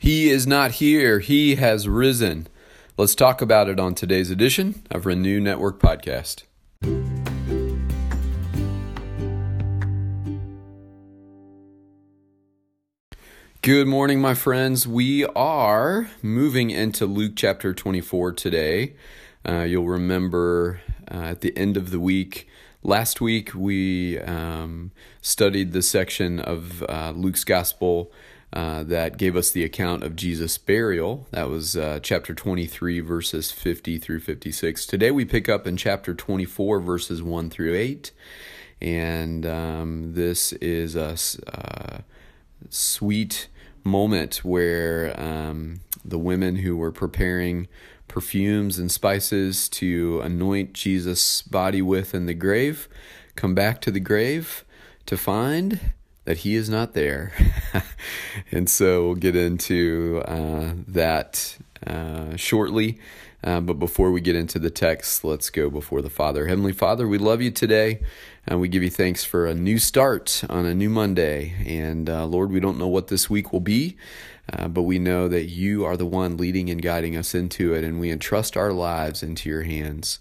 He is not here, He has risen. Let's talk about it on today's edition of Renew Network Podcast. Good morning, my friends. We are moving into Luke chapter 24 today. Uh, you'll remember uh, at the end of the week, last week, we um, studied the section of uh, Luke's Gospel uh, that gave us the account of Jesus' burial. That was uh, chapter 23, verses 50 through 56. Today we pick up in chapter 24, verses 1 through 8. And um, this is a uh, sweet moment where um, the women who were preparing perfumes and spices to anoint Jesus' body with in the grave come back to the grave to find that he is not there. and so we'll get into uh, that uh, shortly. Uh, but before we get into the text, let's go before the Father. Heavenly Father, we love you today, and we give you thanks for a new start on a new Monday. And uh, Lord, we don't know what this week will be, uh, but we know that you are the one leading and guiding us into it, and we entrust our lives into your hands.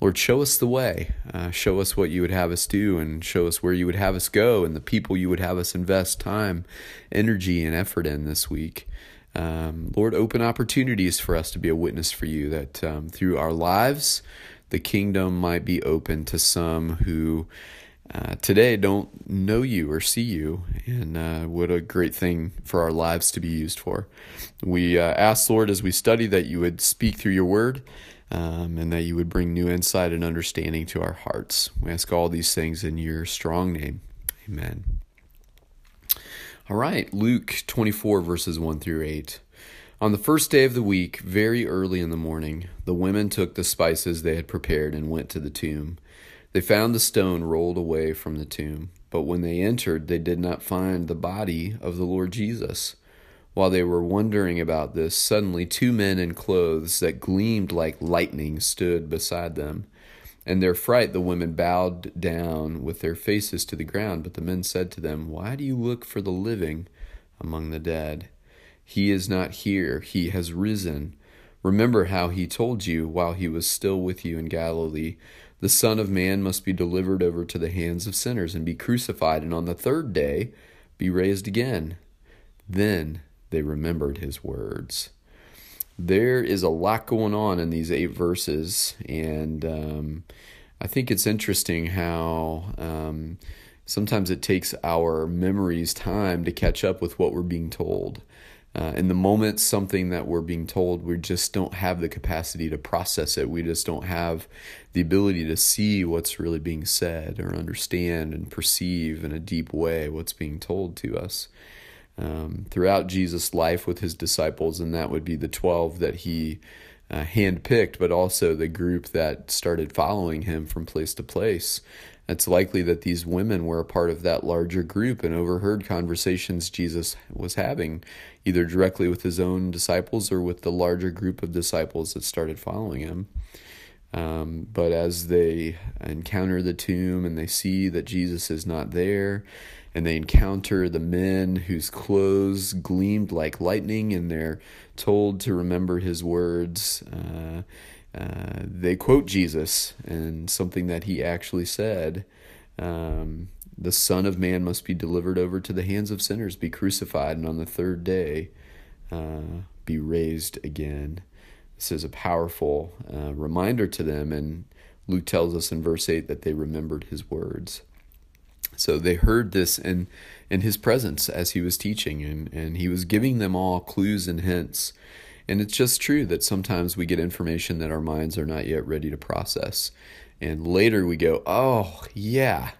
Lord, show us the way. Uh, show us what you would have us do and show us where you would have us go and the people you would have us invest time, energy, and effort in this week. Um, Lord, open opportunities for us to be a witness for you that um, through our lives, the kingdom might be open to some who uh, today don't know you or see you. And uh, what a great thing for our lives to be used for. We uh, ask, Lord, as we study, that you would speak through your word um, and that you would bring new insight and understanding to our hearts. We ask all these things in your strong name. Amen. All right, Luke 24, verses 1 through 8. On the first day of the week, very early in the morning, the women took the spices they had prepared and went to the tomb. They found the stone rolled away from the tomb, but when they entered, they did not find the body of the Lord Jesus. While they were wondering about this, suddenly two men in clothes that gleamed like lightning stood beside them. In their fright, the women bowed down with their faces to the ground, but the men said to them, Why do you look for the living among the dead? He is not here, he has risen. Remember how he told you while he was still with you in Galilee the Son of Man must be delivered over to the hands of sinners and be crucified, and on the third day be raised again. Then they remembered his words. There is a lot going on in these eight verses, and um, I think it's interesting how um, sometimes it takes our memories time to catch up with what we're being told. Uh, in the moment, something that we're being told, we just don't have the capacity to process it. We just don't have the ability to see what's really being said or understand and perceive in a deep way what's being told to us um, throughout Jesus' life with his disciples, and that would be the 12 that he uh, handpicked, but also the group that started following him from place to place. It's likely that these women were a part of that larger group and overheard conversations Jesus was having, either directly with his own disciples or with the larger group of disciples that started following him. Um, but as they encounter the tomb and they see that Jesus is not there, and they encounter the men whose clothes gleamed like lightning, and they're told to remember his words. Uh, uh, they quote Jesus and something that he actually said. Um, the Son of Man must be delivered over to the hands of sinners, be crucified, and on the third day uh, be raised again. This is a powerful uh, reminder to them, and Luke tells us in verse 8 that they remembered his words. So they heard this in in his presence as he was teaching and, and he was giving them all clues and hints. And it's just true that sometimes we get information that our minds are not yet ready to process. And later we go, oh, yeah.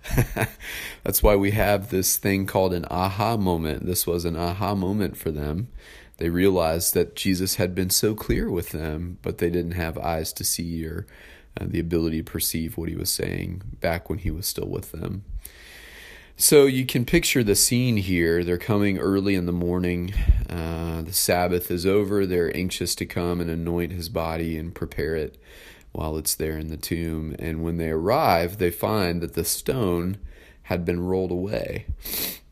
That's why we have this thing called an aha moment. This was an aha moment for them. They realized that Jesus had been so clear with them, but they didn't have eyes to see or uh, the ability to perceive what he was saying back when he was still with them. So you can picture the scene here. They're coming early in the morning. Uh, the Sabbath is over. They're anxious to come and anoint his body and prepare it while it's there in the tomb. And when they arrive, they find that the stone had been rolled away.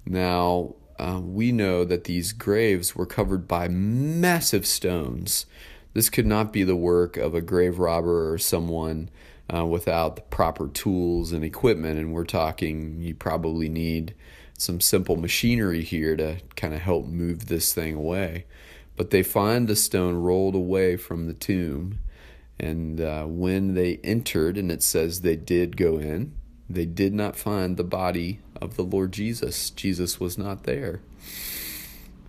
Now, uh, we know that these graves were covered by massive stones. This could not be the work of a grave robber or someone uh, without the proper tools and equipment. And we're talking, you probably need some simple machinery here to kind of help move this thing away. But they find the stone rolled away from the tomb. And uh, when they entered, and it says they did go in, they did not find the body of the Lord Jesus. Jesus was not there.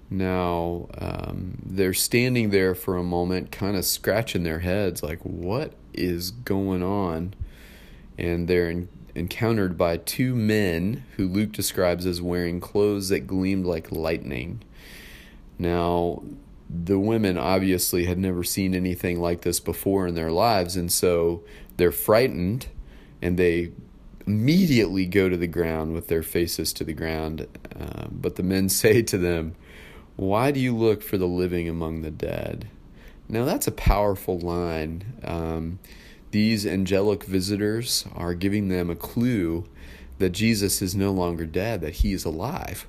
Now, um, they're standing there for a moment, kind of scratching their heads, like, what is going on? And they're in, encountered by two men who Luke describes as wearing clothes that gleamed like lightning. Now, the women obviously had never seen anything like this before in their lives, and so they're frightened and they immediately go to the ground with their faces to the ground. Uh, but the men say to them, why do you look for the living among the dead? Now, that's a powerful line. Um, these angelic visitors are giving them a clue that Jesus is no longer dead, that he is alive.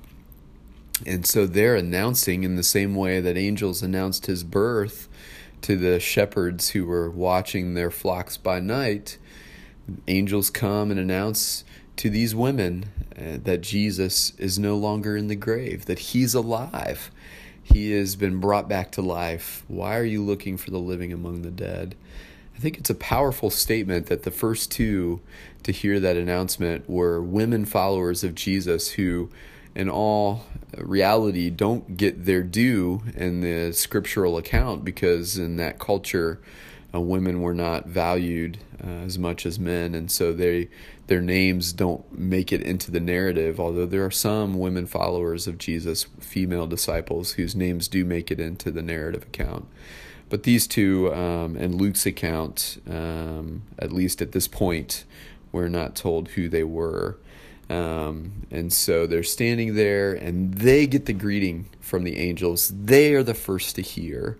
And so they're announcing in the same way that angels announced his birth to the shepherds who were watching their flocks by night. Angels come and announce to these women uh, that Jesus is no longer in the grave, that he's alive. He has been brought back to life. Why are you looking for the living among the dead? I think it's a powerful statement that the first two to hear that announcement were women followers of Jesus who, in all reality, don't get their due in the scriptural account because in that culture, uh, women were not valued uh, as much as men, and so they their names don't make it into the narrative. Although there are some women followers of Jesus, female disciples, whose names do make it into the narrative account. But these two, um, and Luke's account, um, at least at this point, we're not told who they were. Um, and so they're standing there and they get the greeting from the angels. They are the first to hear.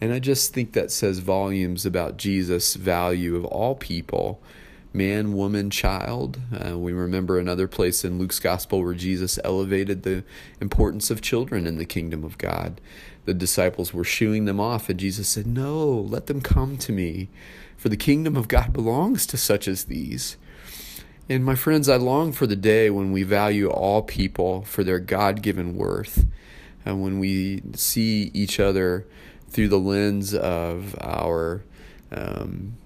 And I just think that says volumes about Jesus' value of all people man, woman, child. Uh, we remember another place in Luke's gospel where Jesus elevated the importance of children in the kingdom of God. The disciples were shooing them off, and Jesus said, No, let them come to me, for the kingdom of God belongs to such as these. And my friends, I long for the day when we value all people for their God given worth, and when we see each other through the lens of our um,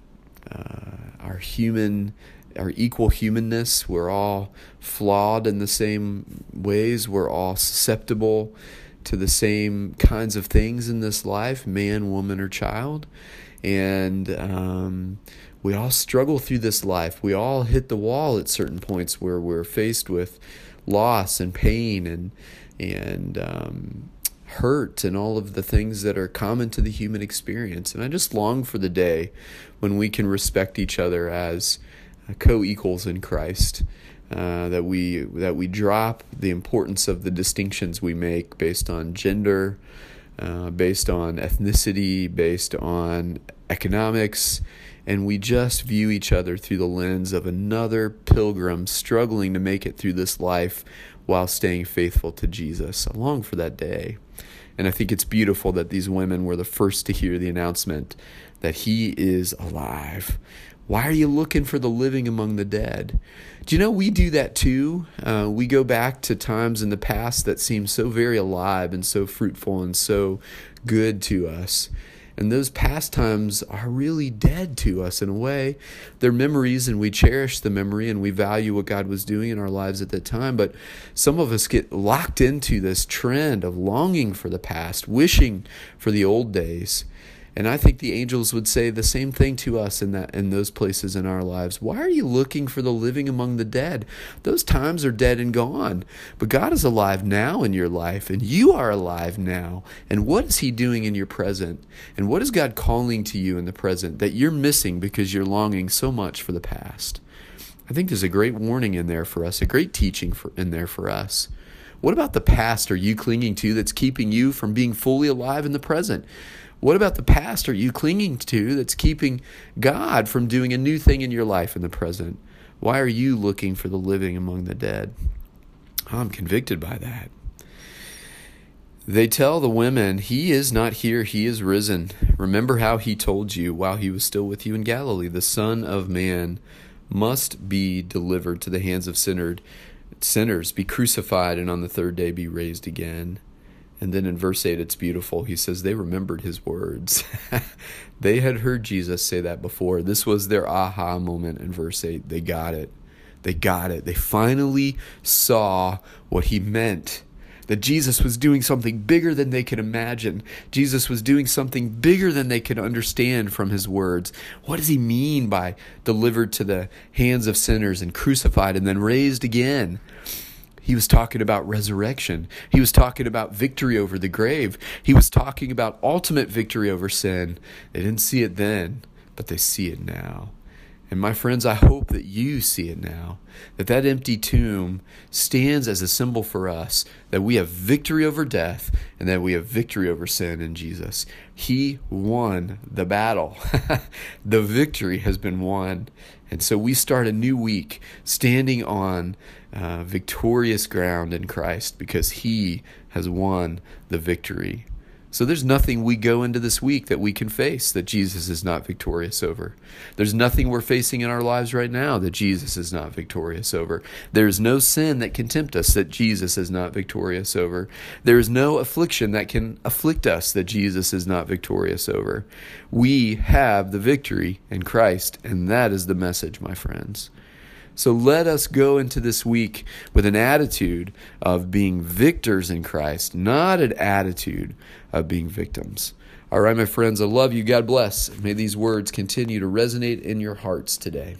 uh, our human our equal humanness. We're all flawed in the same ways. We're all susceptible to the same kinds of things in this life man woman or child. And um, we all struggle through this life. We all hit the wall at certain points where we're faced with loss and pain and and um, hurt and all of the things that are common to the human experience. And I just long for the day when we can respect each other as uh, co-equals in Christ. Uh, that we that we drop the importance of the distinctions we make based on gender, uh, based on ethnicity, based on economics, and we just view each other through the lens of another pilgrim struggling to make it through this life while staying faithful to Jesus. I long for that day. And I think it's beautiful that these women were the first to hear the announcement that he is alive. Why are you looking for the living among the dead? Do you know we do that too? Uh, we go back to times in the past that seem so very alive and so fruitful and so good to us. And those pastimes are really dead to us in a way. They're memories, and we cherish the memory and we value what God was doing in our lives at that time. But some of us get locked into this trend of longing for the past, wishing for the old days. And I think the angels would say the same thing to us in that in those places in our lives. Why are you looking for the living among the dead? Those times are dead and gone. But God is alive now in your life and you are alive now. And what is he doing in your present? And what is God calling to you in the present that you're missing because you're longing so much for the past? I think there's a great warning in there for us, a great teaching for, in there for us. What about the past are you clinging to that's keeping you from being fully alive in the present? What about the past are you clinging to that's keeping God from doing a new thing in your life in the present? Why are you looking for the living among the dead? I'm convicted by that. They tell the women, He is not here, He is risen. Remember how He told you while He was still with you in Galilee, the Son of Man must be delivered to the hands of sinners, sinners, be crucified, and on the third day be raised again. And then in verse 8, it's beautiful. He says they remembered his words. they had heard Jesus say that before. This was their aha moment in verse 8. They got it. They got it. They finally saw what he meant that Jesus was doing something bigger than they could imagine. Jesus was doing something bigger than they could understand from his words. What does he mean by delivered to the hands of sinners and crucified and then raised again? He was talking about resurrection. He was talking about victory over the grave. He was talking about ultimate victory over sin. They didn't see it then, but they see it now. And my friends, I hope that you see it now. That that empty tomb stands as a symbol for us that we have victory over death and that we have victory over sin in Jesus. He won the battle. the victory has been won. And so we start a new week standing on uh, victorious ground in Christ because He has won the victory. So there's nothing we go into this week that we can face that Jesus is not victorious over. There's nothing we're facing in our lives right now that Jesus is not victorious over. There is no sin that can tempt us that Jesus is not victorious over. There is no affliction that can afflict us that Jesus is not victorious over. We have the victory in Christ, and that is the message, my friends. So let us go into this week with an attitude of being victors in Christ, not an attitude of being victims. All right, my friends, I love you. God bless. May these words continue to resonate in your hearts today.